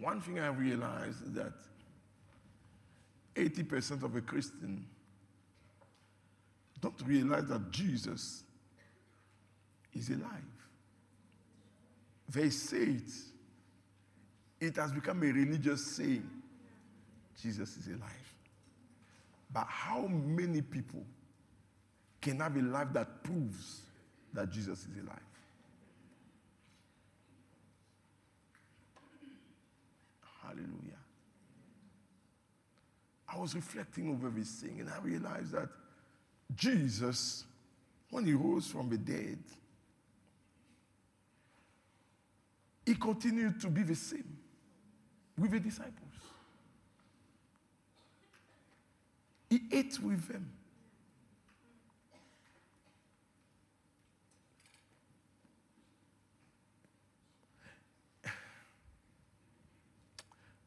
one thing I realized is that 80% of a Christian don't realize that Jesus is alive. They say it. It has become a religious saying. Jesus is alive. But how many people can have a life that proves that Jesus is alive? Hallelujah. I was reflecting over this thing and I realized that Jesus, when he rose from the dead, he continued to be the same with the disciples. He ate with them.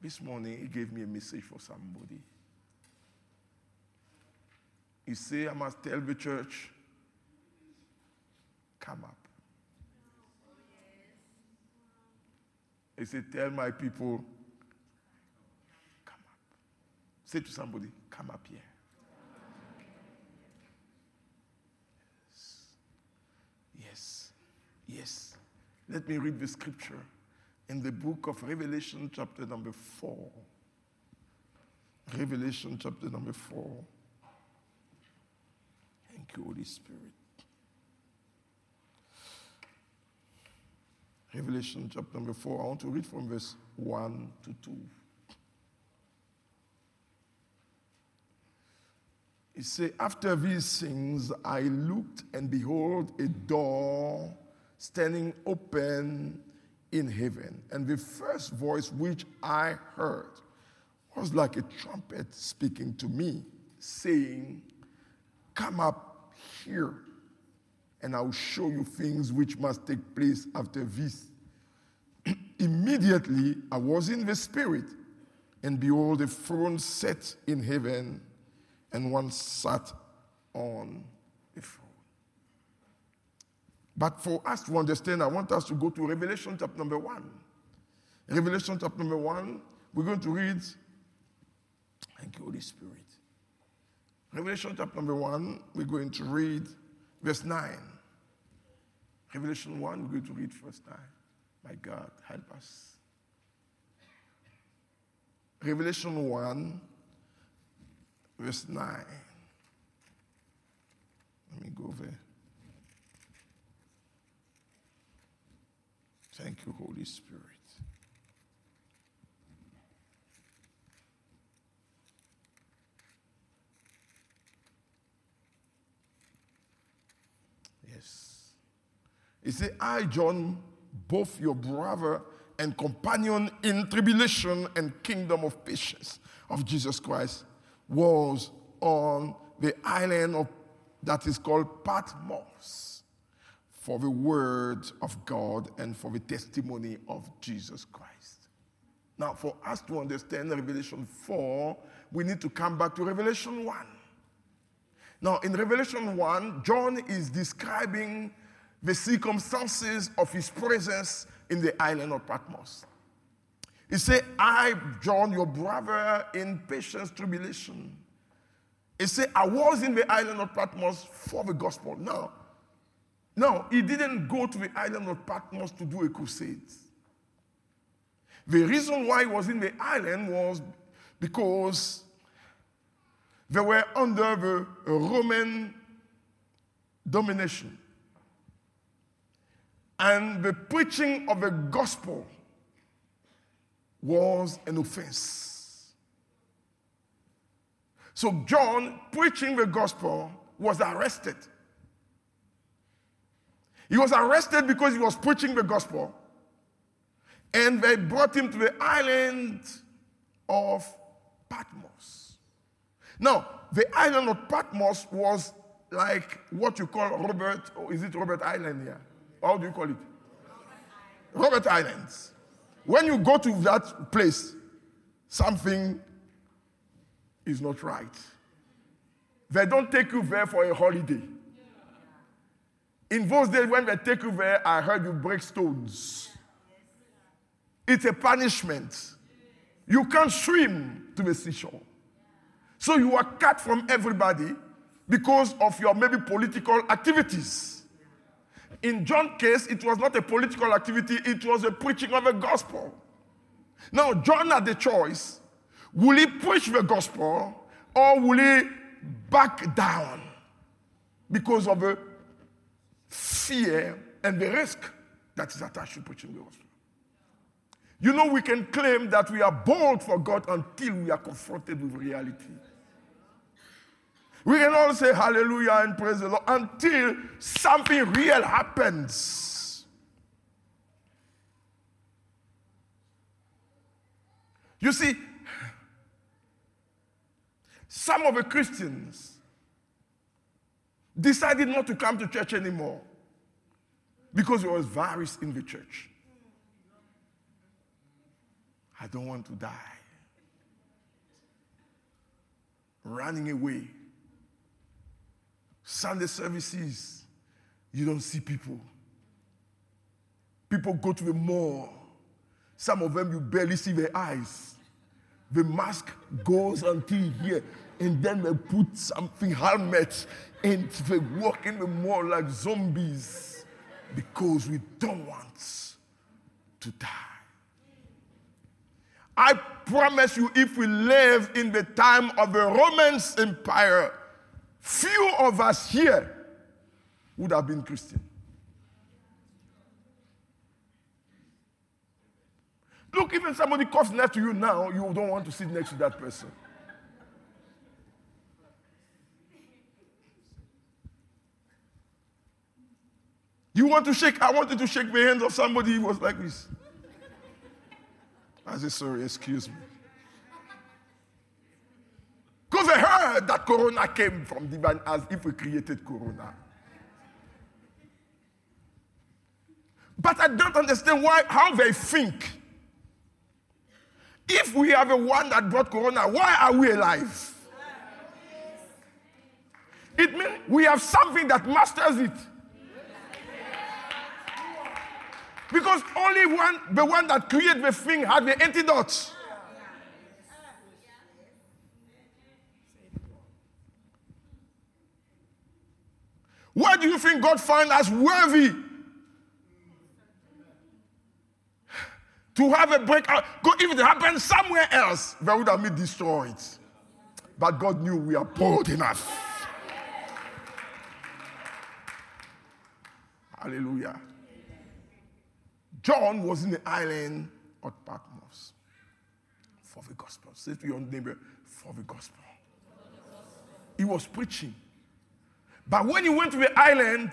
This morning, he gave me a message for somebody. He said, I must tell the church, come up. He said, tell my people, come up. Say to somebody, come up here. Yes. Yes. Yes. Let me read the scripture in the book of Revelation, chapter number 4. Revelation, chapter number 4. Thank you, Holy Spirit. Revelation, chapter number 4. I want to read from verse 1 to 2. He said, After these things I looked, and behold, a door standing open in heaven. And the first voice which I heard was like a trumpet speaking to me, saying, Come up here, and I'll show you things which must take place after this. Immediately I was in the Spirit, and behold, a throne set in heaven, and one sat on. But for us to understand, I want us to go to Revelation chapter number one. Revelation chapter number one, we're going to read, thank you, Holy Spirit. Revelation chapter number one, we're going to read verse 9. Revelation 1, we're going to read verse 9. My God, help us. Revelation 1, verse 9. Let me go there. Thank you, Holy Spirit. Yes. He said, I, John, both your brother and companion in tribulation and kingdom of patience of Jesus Christ, was on the island of, that is called Patmos for the word of God and for the testimony of Jesus Christ. Now, for us to understand Revelation 4, we need to come back to Revelation 1. Now, in Revelation 1, John is describing the circumstances of his presence in the island of Patmos. He said, I, John, your brother, in patience, tribulation. He said, I was in the island of Patmos for the gospel. Now, no, he didn't go to the island of Patmos to do a crusade. The reason why he was in the island was because they were under the Roman domination. And the preaching of the gospel was an offense. So John, preaching the gospel, was arrested. He was arrested because he was preaching the gospel. And they brought him to the island of Patmos. Now, the island of Patmos was like what you call Robert, or is it Robert Island here? How do you call it? Robert Islands. When you go to that place, something is not right. They don't take you there for a holiday. In those days, when they take you there, I heard you break stones. It's a punishment. You can't swim to the seashore. So you are cut from everybody because of your maybe political activities. In John's case, it was not a political activity, it was a preaching of the gospel. Now, John had the choice will he preach the gospel or will he back down because of the fear and the risk that is attached to preaching the gospel? You know, we can claim that we are bold for God until we are confronted with reality. We can all say hallelujah and praise the Lord until something real happens. You see, some of the Christians decided not to come to church anymore because there was virus in the church. I don't want to die. Running away Sunday services, you don't see people. People go to the mall. Some of them you barely see their eyes. The mask goes until here, and then they put something helmet and they walk in the mall like zombies because we don't want to die. I promise you, if we live in the time of the Roman Empire, few of us here would have been Christian. Look, even somebody coughs next to you now, you don't want to sit next to that person. You want to shake, I wanted to shake the hands of somebody who was like this. I said, sorry, excuse me. Because I heard that Corona came from divine as if we created Corona. But I don't understand why, how they think. If we have a one that brought Corona, why are we alive? It means we have something that masters it. Because only one, the one that created the thing had the antidote. Where do you think God found us worthy to have a breakout? If it happened somewhere else, they would have been destroyed. But God knew we are bold enough. Hallelujah. John was in the island of Patmos for the gospel. Say to your neighbor, for the gospel. He was preaching. But when he went to the island,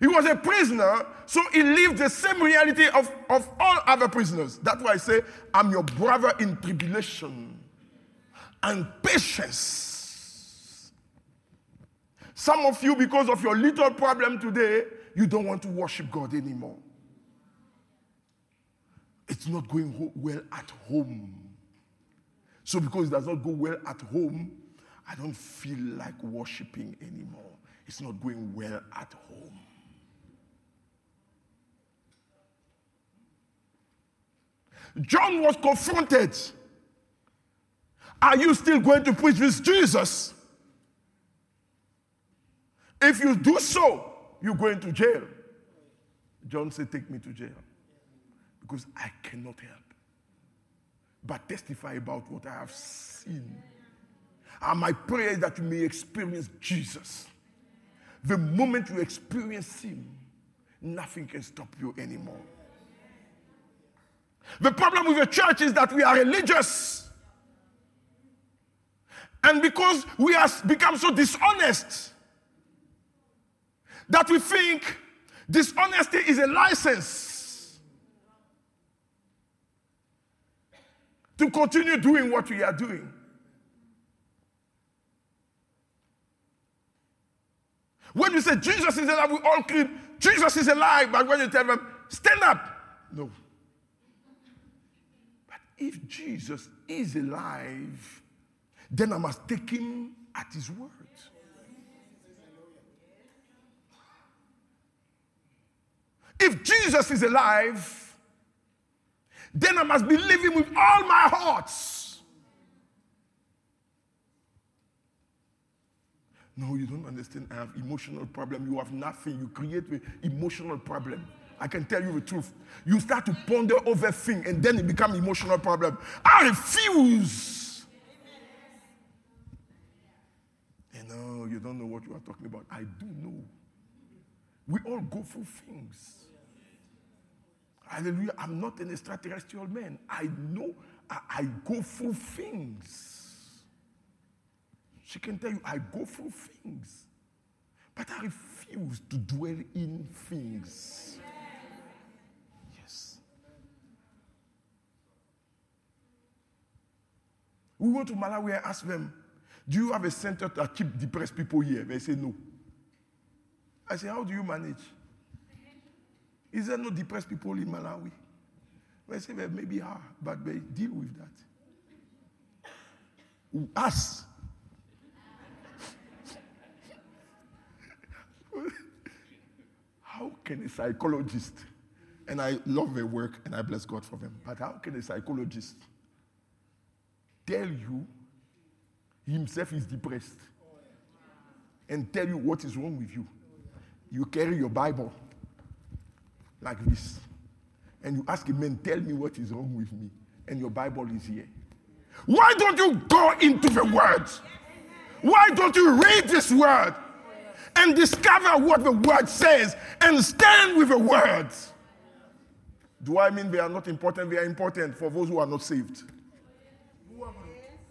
he was a prisoner, so he lived the same reality of, of all other prisoners. That's why I say, I'm your brother in tribulation and patience. Some of you, because of your little problem today, you don't want to worship God anymore. It's not going well at home. So, because it does not go well at home, I don't feel like worshiping anymore it's not going well at home. John was confronted. Are you still going to preach with Jesus? If you do so, you're going to jail. John said, Take me to jail. Because I cannot help but testify about what I have seen. And my prayer is that you may experience Jesus. The moment you experience Him, nothing can stop you anymore. The problem with the church is that we are religious. And because we have become so dishonest, that we think dishonesty is a license to continue doing what we are doing. When you say Jesus is alive, we all scream, Jesus is alive. But when you tell them, stand up, no. But if Jesus is alive, then I must take him at his word. If Jesus is alive, then I must believe him with all my heart. No, you don't understand. I have emotional problem. You have nothing. You create an emotional problem. I can tell you the truth. You start to ponder over thing and then it become emotional problem. I refuse. You know, you don't know what you are talking about. I do know. We all go through things. Hallelujah. I'm not an extraterrestrial man. I know I, I go through things. She can tell you, I go through things. But I refuse to dwell in things. Yes. We went to Malawi and asked them, Do you have a center that keep depressed people here? They say no. I said, How do you manage? Is there no depressed people in Malawi? They say, well, maybe are, but they deal with that. Us. how can a psychologist, and I love their work and I bless God for them, but how can a psychologist tell you himself is depressed and tell you what is wrong with you? You carry your Bible like this. And you ask a man, tell me what is wrong with me. And your Bible is here. Why don't you go into the Word? Why don't you read this Word and discover what the Word says and stand with the Word? Do I mean they are not important? They are important for those who are not saved.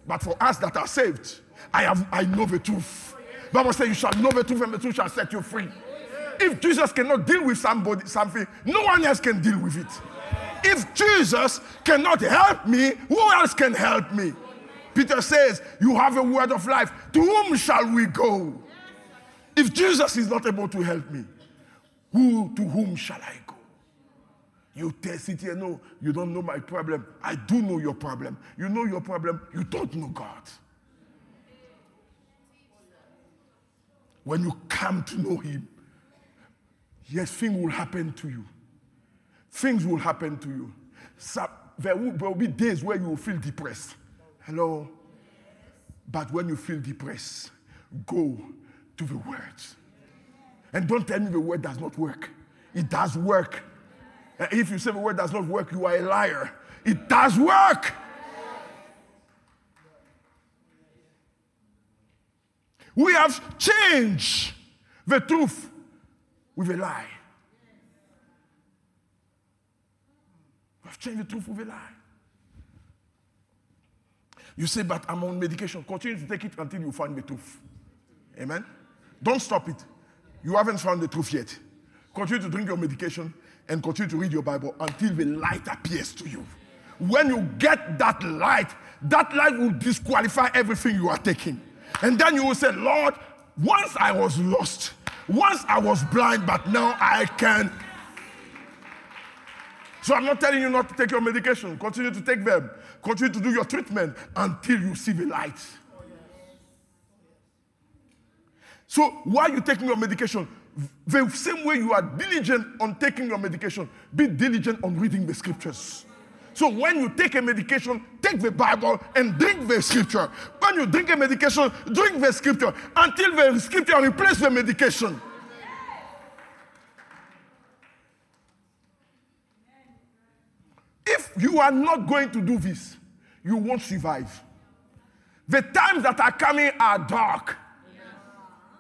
But for us that are saved, I have I know the truth. Bible says you shall know the truth and the truth shall set you free. If Jesus cannot deal with somebody, something, no one else can deal with it. If Jesus cannot help me, who else can help me? Peter says, You have a word of life. To whom shall we go? If Jesus is not able to help me, who to whom shall I go? You sit here, no, you don't know my problem. I do know your problem. You know your problem, you don't know God. When you come to know Him, yes, things will happen to you. Things will happen to you. There, will, there will be days where you will feel depressed. Hello? But when you feel depressed, go to the Word. And don't tell me the Word does not work. It does work. If you say the Word does not work, you are a liar. It does work. We have changed the truth with a lie. We have changed the truth with a lie. You say, but I'm on medication. Continue to take it until you find the truth. Amen? Don't stop it. You haven't found the truth yet. Continue to drink your medication and continue to read your Bible until the light appears to you. When you get that light, that light will disqualify everything you are taking. And then you will say, Lord, once I was lost, once I was blind, but now I can. So I'm not telling you not to take your medication. Continue to take them. Continue to do your treatment until you see the light. So while you're taking your medication, the same way you are diligent on taking your medication, be diligent on reading the scriptures. So when you take a medication, take the Bible and drink the scripture. When you drink a medication, drink the scripture until the scripture replaces the medication. If you are not going to do this, you won't survive. The times that are coming are dark.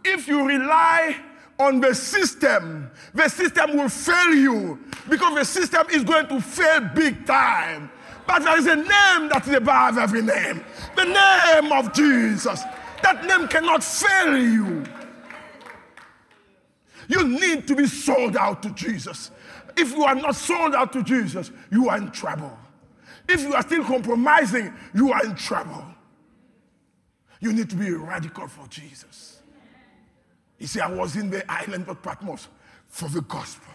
If you rely on the system, the system will fail you because the system is going to fail big time. But there is a name that is above every name the name of Jesus. That name cannot fail you. You need to be sold out to Jesus. If you are not sold out to Jesus, you are in trouble. If you are still compromising, you are in trouble. You need to be radical for Jesus. He said, I was in the island of Patmos for the gospel.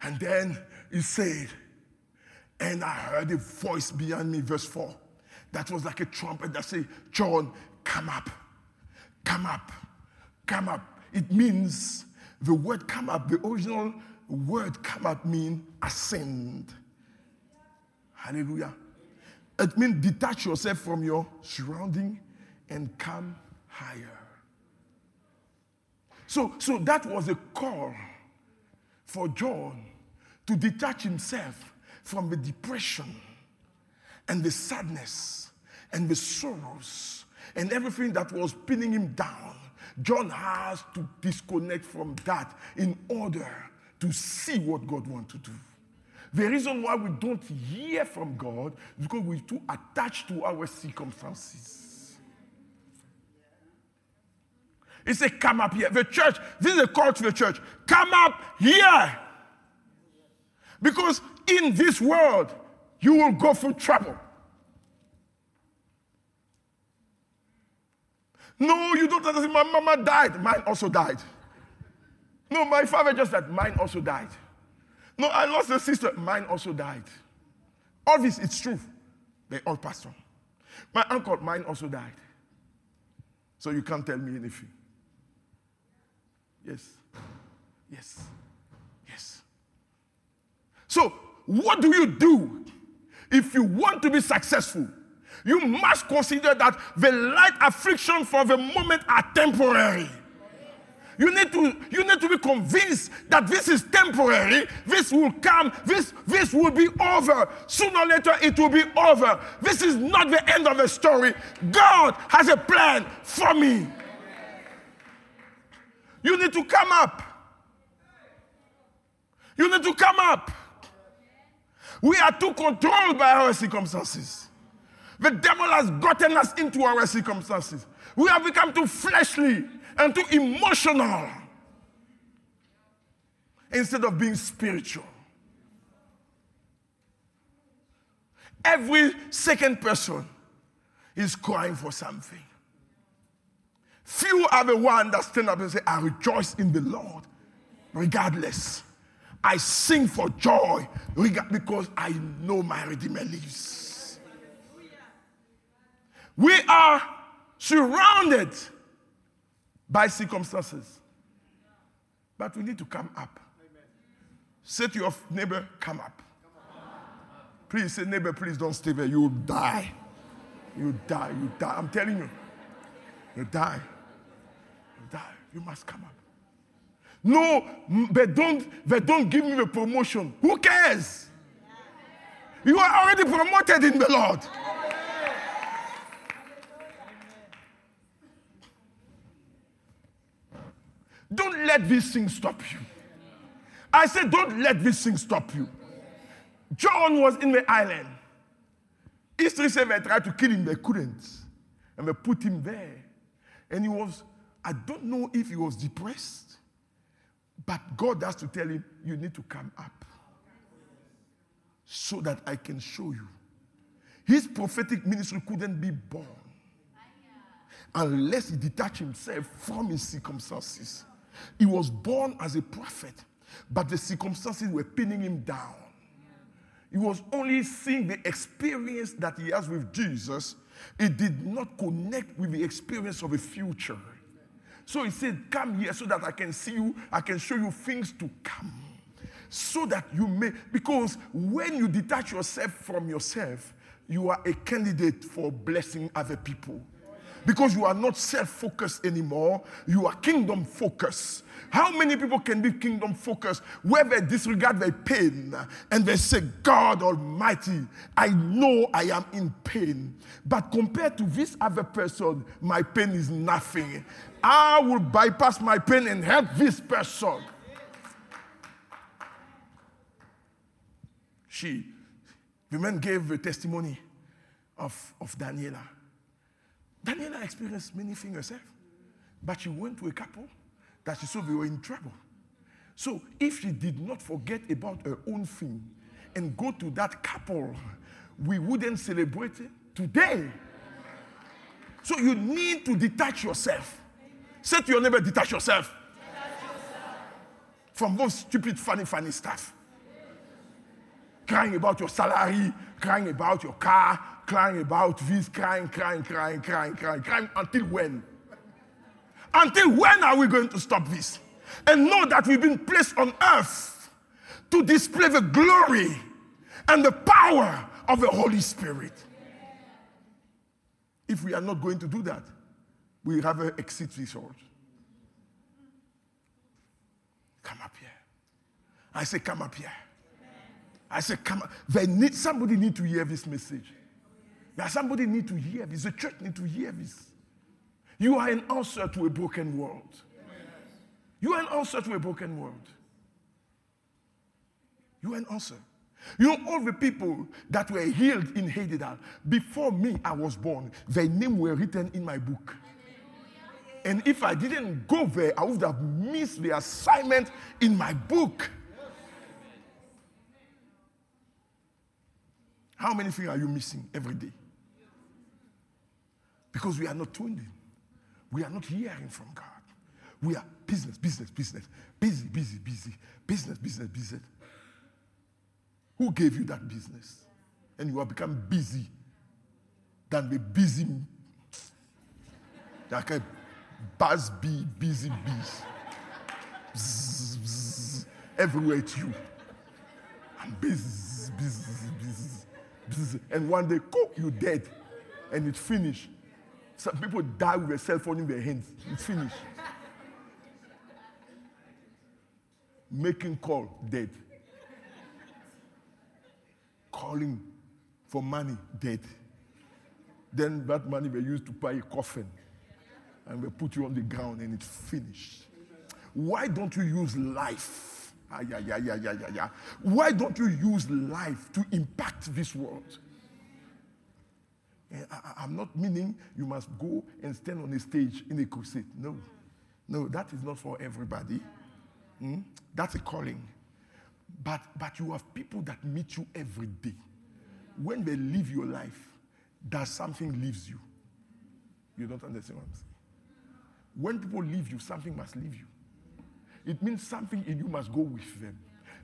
And then he said, and I heard a voice behind me, verse 4. That was like a trumpet that said, John, come up, come up, come up. It means the word come up, the original word come up means ascend. Hallelujah. It means detach yourself from your surrounding and come higher. So, so that was a call for John to detach himself from the depression and the sadness and the sorrows and everything that was pinning him down. John has to disconnect from that in order to see what God wants to do. The reason why we don't hear from God is because we're too attached to our circumstances. He said, Come up here. The church, this is a call to the church. Come up here. Because in this world, you will go through trouble. No, you don't understand. My mama died. Mine also died. No, my father just died. Mine also died. No, I lost a sister. Mine also died. All this, it's true. They all passed on. My uncle, mine also died. So you can't tell me anything. Yes. Yes. Yes. So, what do you do if you want to be successful? You must consider that the light affliction for the moment are temporary. You need to, you need to be convinced that this is temporary. This will come. This, this will be over. Sooner or later, it will be over. This is not the end of the story. God has a plan for me. You need to come up. You need to come up. We are too controlled by our circumstances. The devil has gotten us into our circumstances. We have become too fleshly and too emotional instead of being spiritual. Every second person is crying for something. Few are the ones that stand up and say, I rejoice in the Lord regardless. I sing for joy because I know my Redeemer lives. We are surrounded by circumstances, but we need to come up. Say to your neighbor, come up. Please say, neighbor, please don't stay there. You will die. You die. You die. I'm telling you. You die. You die. You must come up. No, they don't, they don't give me the promotion. Who cares? You are already promoted in the Lord. Don't let these things stop you. I said, don't let these things stop you. John was in the island. History said they tried to kill him, they couldn't. And they put him there. And he was, I don't know if he was depressed but God has to tell him, You need to come up so that I can show you. His prophetic ministry couldn't be born unless he detached himself from his circumstances. He was born as a prophet, but the circumstances were pinning him down. He was only seeing the experience that he has with Jesus. It did not connect with the experience of a future. So he said, Come here so that I can see you, I can show you things to come. So that you may, because when you detach yourself from yourself, you are a candidate for blessing other people. Because you are not self focused anymore, you are kingdom focused. How many people can be kingdom focused where they disregard their pain and they say, God Almighty, I know I am in pain, but compared to this other person, my pain is nothing. I will bypass my pain and help this person. She, the man gave a testimony of, of Daniela. Daniela experienced many things herself, but she went to a couple that she saw they were in trouble. So if she did not forget about her own thing and go to that couple, we wouldn't celebrate it today. So you need to detach yourself. Say to your neighbor, detach yourself, detach yourself. from those stupid, funny, funny stuff. Crying about your salary, crying about your car, crying about this, crying, crying, crying, crying, crying, crying. Until when? Until when are we going to stop this? And know that we've been placed on earth to display the glory and the power of the Holy Spirit. If we are not going to do that, we have an exit result. Come up here. I say, come up here. I said, come up. They need, somebody need to hear this message. Yeah, somebody need to hear this. The church need to hear this. You are an answer to a broken world. You are an answer to a broken world. You are an answer. You know, all the people that were healed in Hadidal, before me, I was born, their name were written in my book. And if I didn't go there, I would have missed the assignment in my book. How many things are you missing every day? Because we are not tuned in. We are not hearing from God. We are business, business, business, busy, busy, busy, business, business, business. Who gave you that business? And you have become busy than the busy, like a buzz bee, busy bees. Bzz, bzz, everywhere it's you. I'm busy, busy, busy. And one day, cook, you dead. And it's finished. Some people die with a cell phone in their hands. It's finished. Making call, dead. Calling for money, dead. Then that money they used to buy a coffin and they put you on the ground and it's finished. Why don't you use life? Ah, yeah, yeah, yeah, yeah, yeah, yeah. Why don't you use life to impact this world? I, am not meaning you must go and stand on a stage in a crusade. No. No, that is not for everybody. Mm? That's a calling. But, but you have people that meet you every day. When they live your life, that something leaves you. You don't understand what I'm saying? When people leave you, something must leave you. It means something in you must go with them.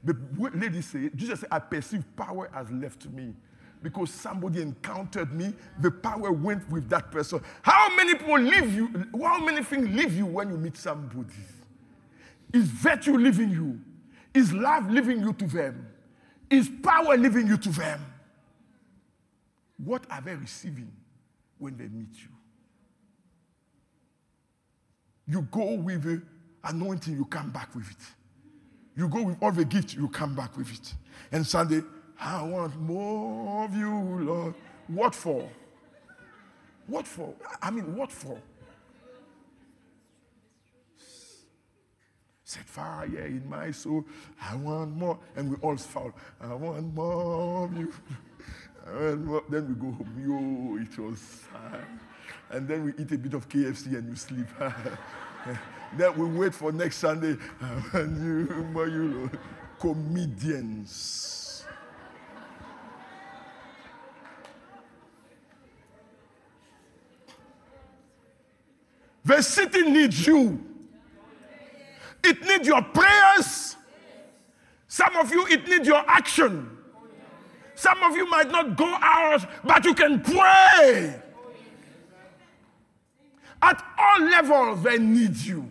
The lady said, Jesus said, I perceive power has left me because somebody encountered me, the power went with that person. How many people leave you? How many things leave you when you meet somebody? Is virtue leaving you? Is love leaving you to them? Is power leaving you to them? What are they receiving when they meet you? You go with anointing, you come back with it. You go with all the gifts, you come back with it. And Sunday, I want more of you, Lord. What for? What for? I mean, what for? Set fire in my soul. I want more. And we all fall. I want more of you. Then we go home. Yo, it was sad. And then we eat a bit of KFC and you sleep. then we wait for next Sunday. Want you, you, Comedians. The city needs you. It needs your prayers. Some of you, it needs your action. Some of you might not go out, but you can pray. At all levels, they need you.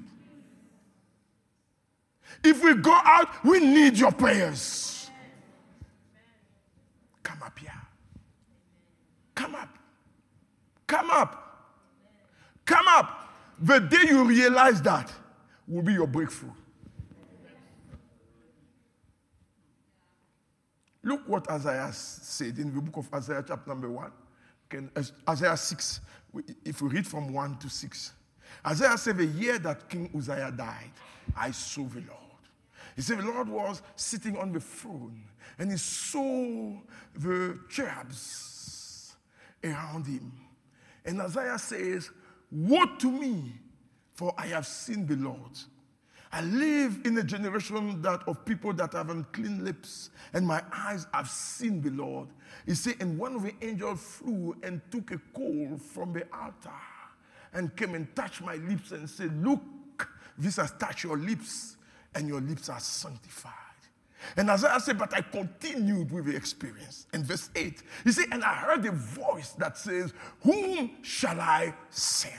If we go out, we need your prayers. Come up here. Come up. Come up. Come up. The day you realize that will be your breakthrough. Look what Isaiah said in the book of Isaiah, chapter number one. Okay, Isaiah 6, if we read from 1 to 6. Isaiah said, The year that King Uzziah died, I saw the Lord. He said, The Lord was sitting on the throne, and he saw the cherubs around him. And Isaiah says, Woe to me, for I have seen the Lord. I live in a generation that of people that have unclean lips, and my eyes have seen the Lord. He said, and one of the angels flew and took a coal from the altar and came and touched my lips and said, Look, this has touched your lips, and your lips are sanctified. And Isaiah said, But I continued with the experience. In verse 8, he said, And I heard a voice that says, Whom shall I send?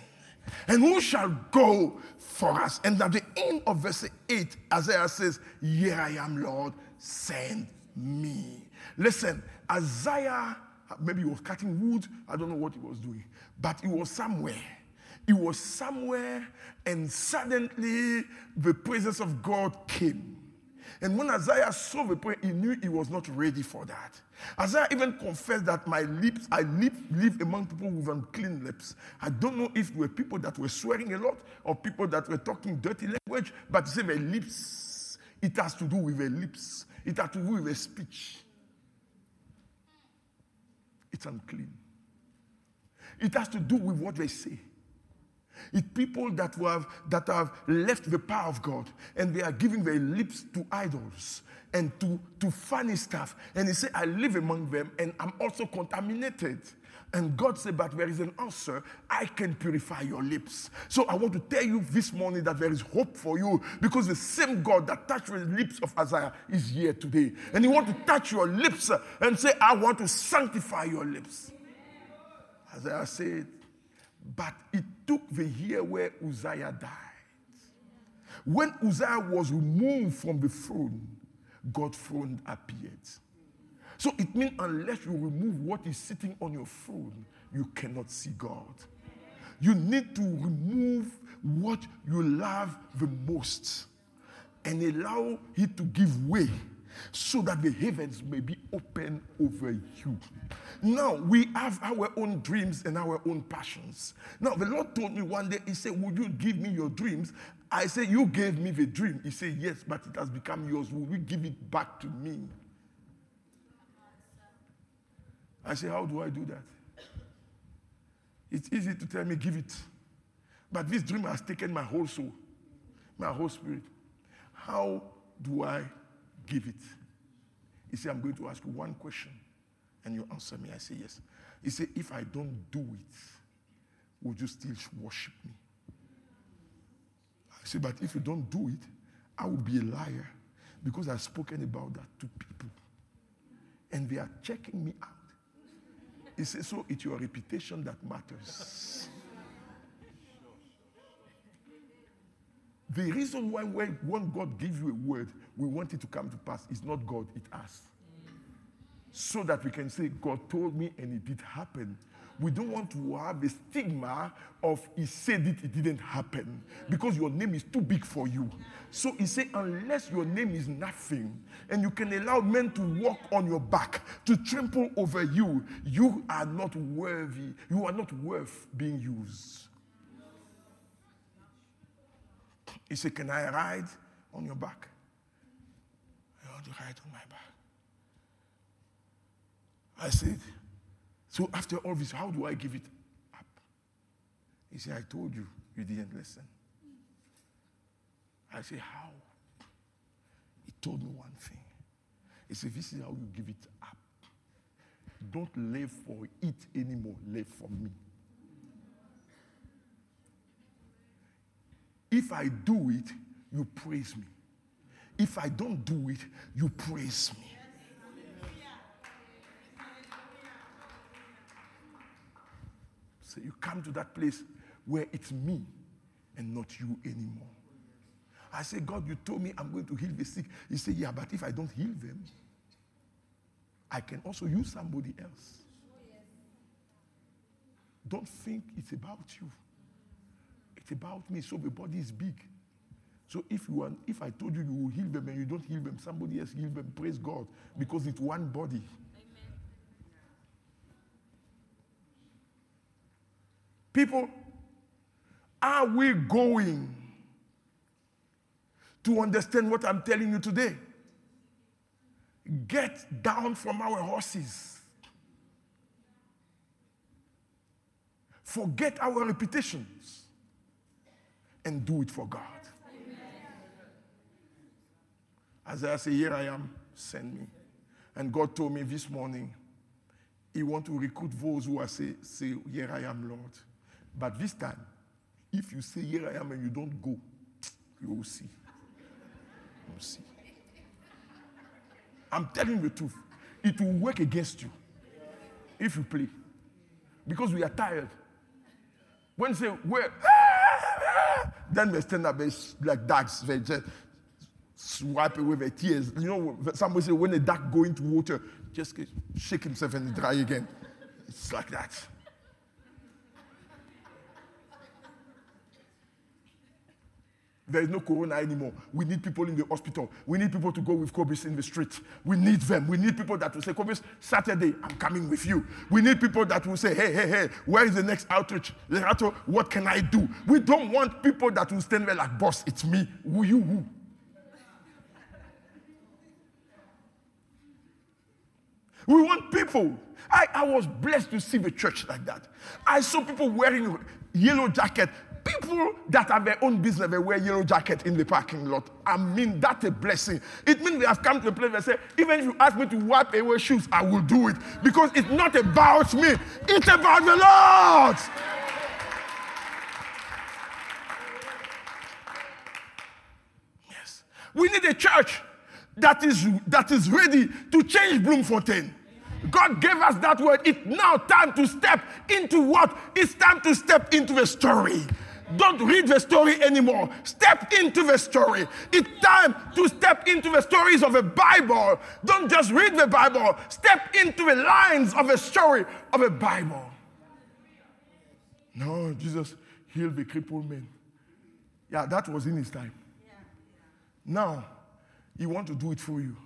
And who shall go for us? And at the end of verse 8, Isaiah says, Here I am, Lord, send me. Listen, Isaiah maybe he was cutting wood. I don't know what he was doing. But he was somewhere. He was somewhere, and suddenly the presence of God came. And when Isaiah saw the prayer, he knew he was not ready for that. Isaiah even confessed that my lips, I live, live among people with unclean lips. I don't know if were people that were swearing a lot or people that were talking dirty language, but he said lips, it has to do with their lips. It has to do with their speech. It's unclean. It has to do with what they say. It's people that have, that have left the power of God and they are giving their lips to idols and to, to funny stuff. And he said, I live among them and I'm also contaminated. And God said, But there is an answer. I can purify your lips. So I want to tell you this morning that there is hope for you because the same God that touched the lips of Isaiah is here today. And He wants to touch your lips and say, I want to sanctify your lips. Isaiah said, But it took the year where Uzziah died. When Uzziah was removed from the throne, God's throne appeared. So it means unless you remove what is sitting on your throne, you cannot see God. You need to remove what you love the most and allow it to give way so that the heavens may be open over you. Now, we have our own dreams and our own passions. Now, the Lord told me one day, He said, Would you give me your dreams? I said, You gave me the dream. He said, Yes, but it has become yours. Will you give it back to me? I said, How do I do that? It's easy to tell me, Give it. But this dream has taken my whole soul, my whole spirit. How do I give it? He said, I'm going to ask you one question and you answer me. I say, Yes. He said, If I don't do it, would you still worship me? I said, But if you don't do it, I will be a liar because I've spoken about that to people and they are checking me out. He said, So it's your reputation that matters. The reason why when God gives you a word, we want it to come to pass is not God, it's us. So that we can say, God told me and it did happen. We don't want to have the stigma of he said it, it didn't happen because your name is too big for you. So he said, unless your name is nothing and you can allow men to walk on your back, to trample over you, you are not worthy. You are not worth being used. He said, Can I ride on your back? I want to ride on my back. I said, So after all this, how do I give it up? He said, I told you, you didn't listen. I said, How? He told me one thing. He said, This is how you give it up. Don't live for it anymore, live for me. If I do it, you praise me. If I don't do it, you praise me. So you come to that place where it's me and not you anymore. I say, God, you told me I'm going to heal the sick. He said, Yeah, but if I don't heal them, I can also use somebody else. Don't think it's about you. It's about me. So the body is big. So if you are, if I told you you will heal them and you don't heal them, somebody else heal them. Praise God, because it's one body. People, are we going to understand what I'm telling you today? Get down from our horses. Forget our reputations and do it for God. As I say, Here I am, send me. And God told me this morning, He want to recruit those who are say, say, Here I am, Lord. But this time, if you say, Here I am, and you don't go, you will see. You will see. I'm telling you the truth. It will work against you if you play. Because we are tired. When you say, Where? Then we stand up like dogs. They just, Swipe away their tears. You know, somebody say when a duck go into water, just shake himself and dry again. It's like that. There is no corona anymore. We need people in the hospital. We need people to go with COVID in the street. We need them. We need people that will say, COVID, Saturday, I'm coming with you. We need people that will say, hey, hey, hey, where is the next outreach? What can I do? We don't want people that will stand there like, boss, it's me. Who you who? We want people. I, I was blessed to see the church like that. I saw people wearing yellow jacket People that have their own business, they wear yellow jacket in the parking lot. I mean, that's a blessing. It means they have come to a place where say, even if you ask me to wipe away shoes, I will do it. Because it's not about me, it's about the Lord. Yes. We need a church that is, that is ready to change Bloemfontein. God gave us that word. It's now time to step into what? It's time to step into the story. Don't read the story anymore. Step into the story. It's time to step into the stories of the Bible. Don't just read the Bible. Step into the lines of the story of the Bible. No, Jesus healed the crippled man. Yeah, that was in his time. Now, he want to do it for you.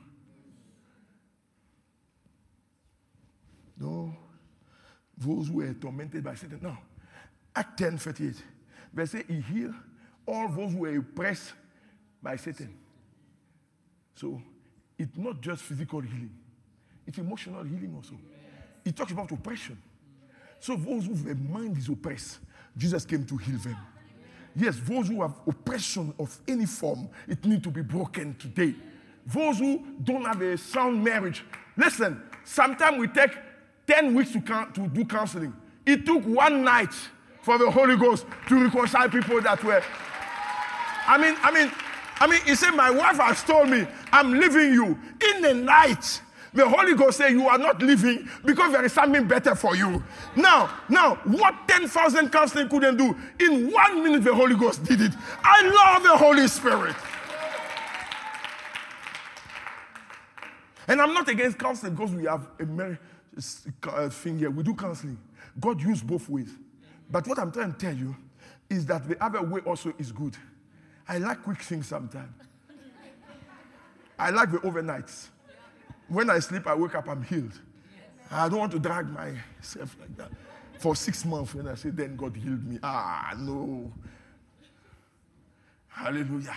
No. Those who were tormented by Satan. No. Act 10 38. Verse 8, he healed all those who were oppressed by Satan. So it's not just physical healing, it's emotional healing also. He talks about oppression. So those whose mind is oppressed, Jesus came to heal them. Yes, those who have oppression of any form, it needs to be broken today. Those who don't have a sound marriage, listen, sometimes we take 10 weeks to, to do counseling. It took one night for the Holy Ghost to reconcile people that were. I mean, I mean, I mean, he said, My wife has told me I'm leaving you. In the night, the Holy Ghost said, You are not leaving because there is something better for you. Now, now, what 10,000 counseling couldn't do, in one minute the Holy Ghost did it. I love the Holy Spirit. And I'm not against counseling because we have a uh, thing here. We do counseling. God used both ways. But what I'm trying to tell you is that the other way also is good. I like quick things sometimes. I like the overnights. When I sleep, I wake up, I'm healed. I don't want to drag myself like that. For six months, when I say, then God healed me. Ah, no. Hallelujah.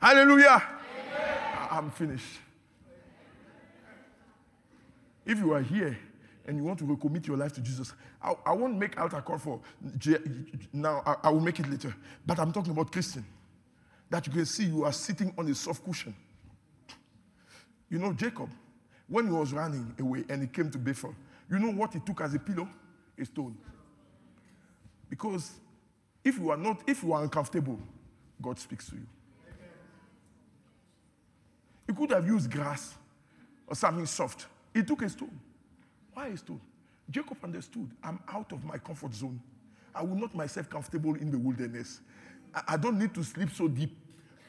Hallelujah. I'm finished. If you are here and you want to recommit your life to Jesus, I, I won't make altar call for now. I, I, will make it later. But I'm talking about Christian. That you can see you are sitting on a soft cushion. You know Jacob, when he was running away and he came to Bethel, you know what he took as a pillow? A stone. Because if you are not, if you are uncomfortable, God speaks to you. He could have used grass or something soft. He took a stone. Why a stone? Jacob understood, I'm out of my comfort zone. I will not myself comfortable in the wilderness. I, I don't need to sleep so deep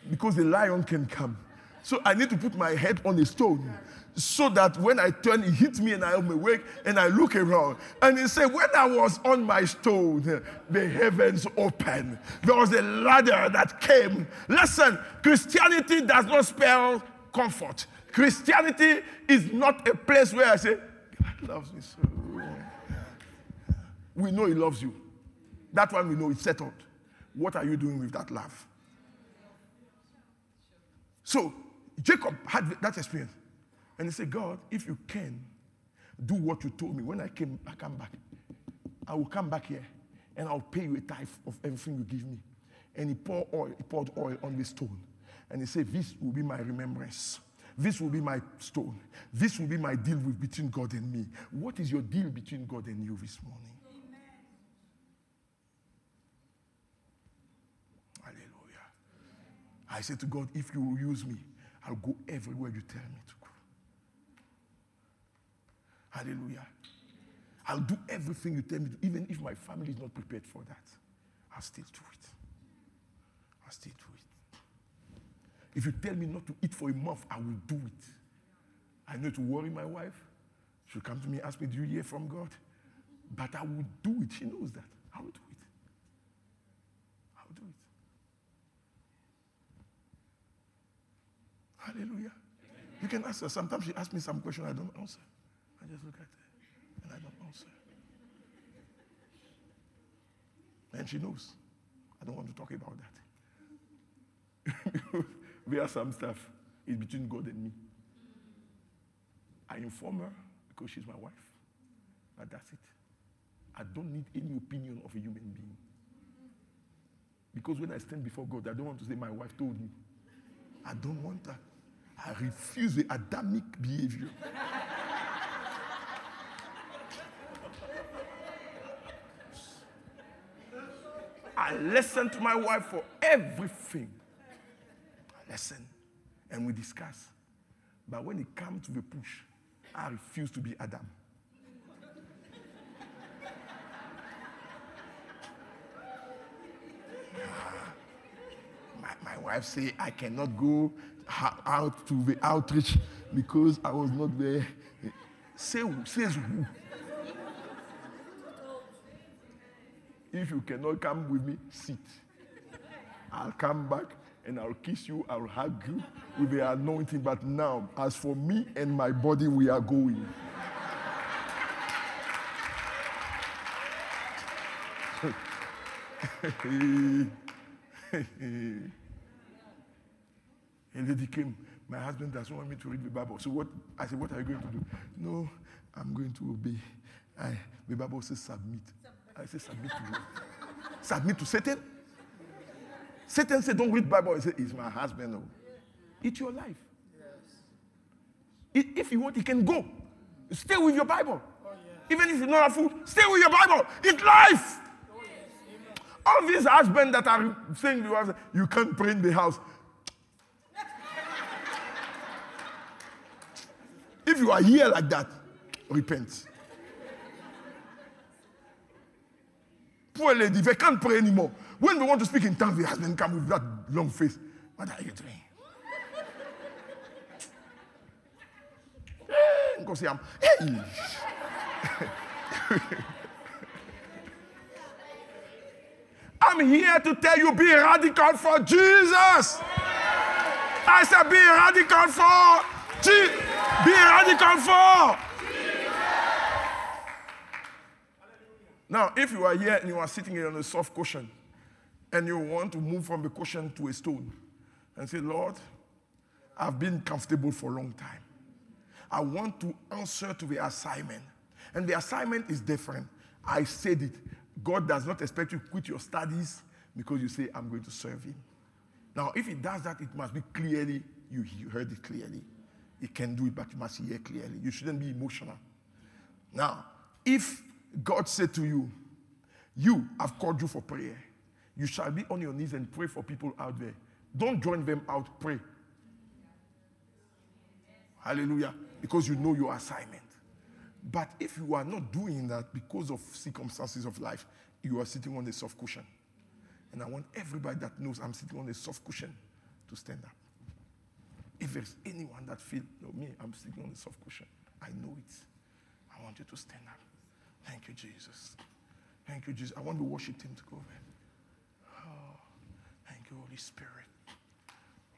because the lion can come. So I need to put my head on a stone so that when I turn, it hits me and I am awake and I look around. And he said, When I was on my stone, the heavens opened. There was a ladder that came. Listen, Christianity does not spell comfort. Christianity is not a place where I say, God loves me so. We know He loves you. That one we know it's settled. What are you doing with that love? So Jacob had that experience. And he said, God, if you can do what you told me when I came, I come back. I will come back here and I'll pay you a tithe of everything you give me. And he poured oil, he poured oil on the stone. And he said, This will be my remembrance. This will be my stone. This will be my deal with between God and me. What is your deal between God and you this morning? Amen. Hallelujah. I say to God, if you will use me, I'll go everywhere you tell me to go. Hallelujah. I'll do everything you tell me to, even if my family is not prepared for that. I'll still do it. I'll still do it. If you tell me not to eat for a month, I will do it. I know to worry my wife. She'll come to me and ask me, Do you hear from God? But I will do it. She knows that. I will do it. I will do it. Hallelujah. You can ask her. Sometimes she asks me some question I don't answer. I just look at her and I don't answer. And she knows. I don't want to talk about that. are some stuff. It's between God and me. I inform her because she's my wife. But that's it. I don't need any opinion of a human being. Because when I stand before God, I don't want to say, My wife told me. I don't want that. I refuse the Adamic behavior. I listen to my wife for everything. Listen and we discuss. But when it comes to the push, I refuse to be Adam. Ah, my, my wife say I cannot go out to the outreach because I was not there. Say says who? If you cannot come with me, sit. I'll come back and I'll kiss you, I'll hug you with the anointing. But now, as for me and my body, we are going. a lady came. My husband doesn't want me to read the Bible. So what? I said, what are you going to do? No, I'm going to obey. I, the Bible says submit. I say submit to what? submit to Satan? Satan said, don't read Bible. He said, he's my husband. Oh. It's your life. Yes. If you want, you can go. Stay with your Bible. Oh, yeah. Even if you're not a fool, stay with your Bible. It's life. Oh, yes. All these husbands that are saying you can't pray in the house. If you are here like that, repent. Poor lady, they can't pray anymore. When we want to speak in tongues, the husband come with that long face. What are you doing? Eh, because I'm, hey. I'm here to tell you be radical for Jesus. I said be radical for Jesus. Be radical for. Now, if you are here and you are sitting here on a soft cushion and you want to move from a cushion to a stone and say, Lord, I've been comfortable for a long time. I want to answer to the assignment. And the assignment is different. I said it. God does not expect you to quit your studies because you say, I'm going to serve Him. Now, if He does that, it must be clearly, you heard it clearly. You can do it, but you must hear clearly. You shouldn't be emotional. Now, if God said to you, You have called you for prayer, you shall be on your knees and pray for people out there. Don't join them out, pray. Hallelujah. Because you know your assignment. But if you are not doing that because of circumstances of life, you are sitting on a soft cushion. And I want everybody that knows I'm sitting on a soft cushion to stand up. If there's anyone that feels, no, me, I'm sitting on the soft cushion. I know it. I want you to stand up. Thank you, Jesus. Thank you, Jesus. I want the worship team to go there. You, Holy Spirit.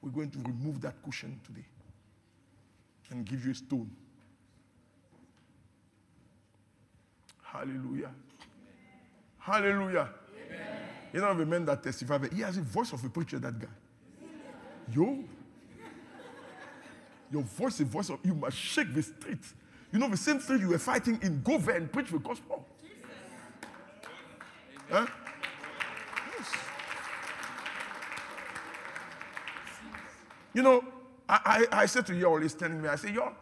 We're going to remove that cushion today and give you a stone. Hallelujah. Hallelujah. Amen. You know the man that testified, he has a voice of a preacher, that guy. Yo, your voice, is voice of you must shake the streets. You know, the same street you were fighting in, go there and preach the gospel. Huh? You know, I, I, I said to Yor, he's telling me, I said, Yor,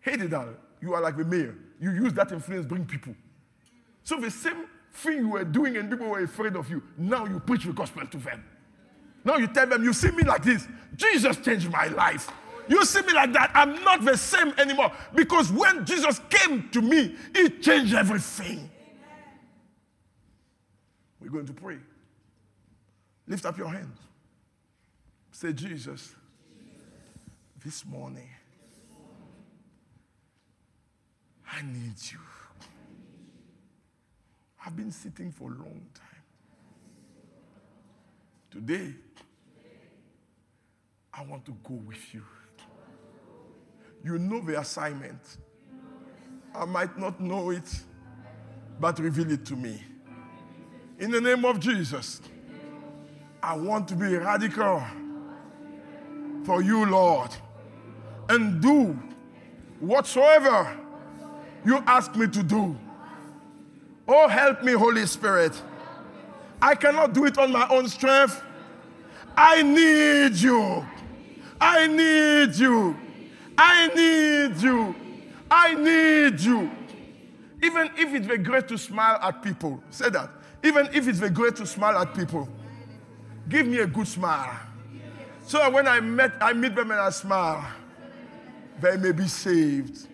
hate it all. You are like the mayor. You use that influence, bring people. So the same thing you were doing and people were afraid of you, now you preach the gospel to them. Now you tell them, you see me like this. Jesus changed my life. You see me like that, I'm not the same anymore. Because when Jesus came to me, He changed everything. We're going to pray. Lift up your hands. Say, Jesus, this morning, I need you. I've been sitting for a long time. Today, I want to go with you. You know the assignment. I might not know it, but reveal it to me. In the name of Jesus, I want to be radical for you, Lord, and do whatsoever you ask me to do. Oh, help me, Holy Spirit. I cannot do it on my own strength. I need you. I need you. I need you. I need you. Even if it's very great to smile at people, say that. Even if it's very great to smile at people, give me a good smile. So when I met, I meet them and I smile, they may be saved.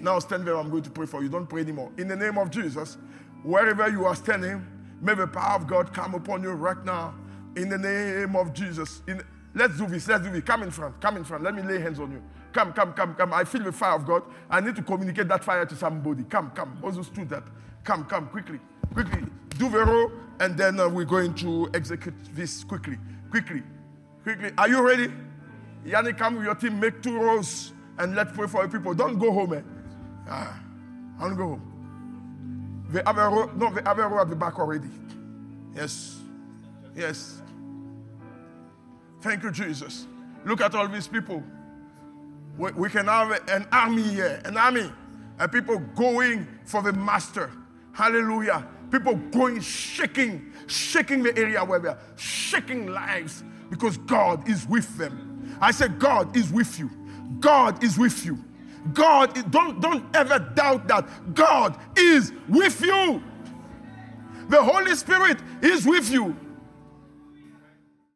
Now stand there, I'm going to pray for you. Don't pray anymore. In the name of Jesus, wherever you are standing, may the power of God come upon you right now. In the name of Jesus. In, let's do this. Let's do this. Come in front. Come in front. Let me lay hands on you. Come, come, come, come. I feel the fire of God. I need to communicate that fire to somebody. Come, come. Those who stood that. Come, come, quickly, quickly. Do the row, and then uh, we're going to execute this quickly, quickly, quickly. Are you ready? Yannick, come with your team. Make two rows, and let's pray for people. Don't go home, eh? Ah, I don't go home. They have a row. No, they have a row at the back already. Yes. Yes. Thank you, Jesus. Look at all these people. We, we can have an army here, an army, and people going for the master. Hallelujah. People going, shaking, shaking the area where they're shaking lives because God is with them. I said, God is with you. God is with you. God, don't, don't ever doubt that. God is with you. The Holy Spirit is with you.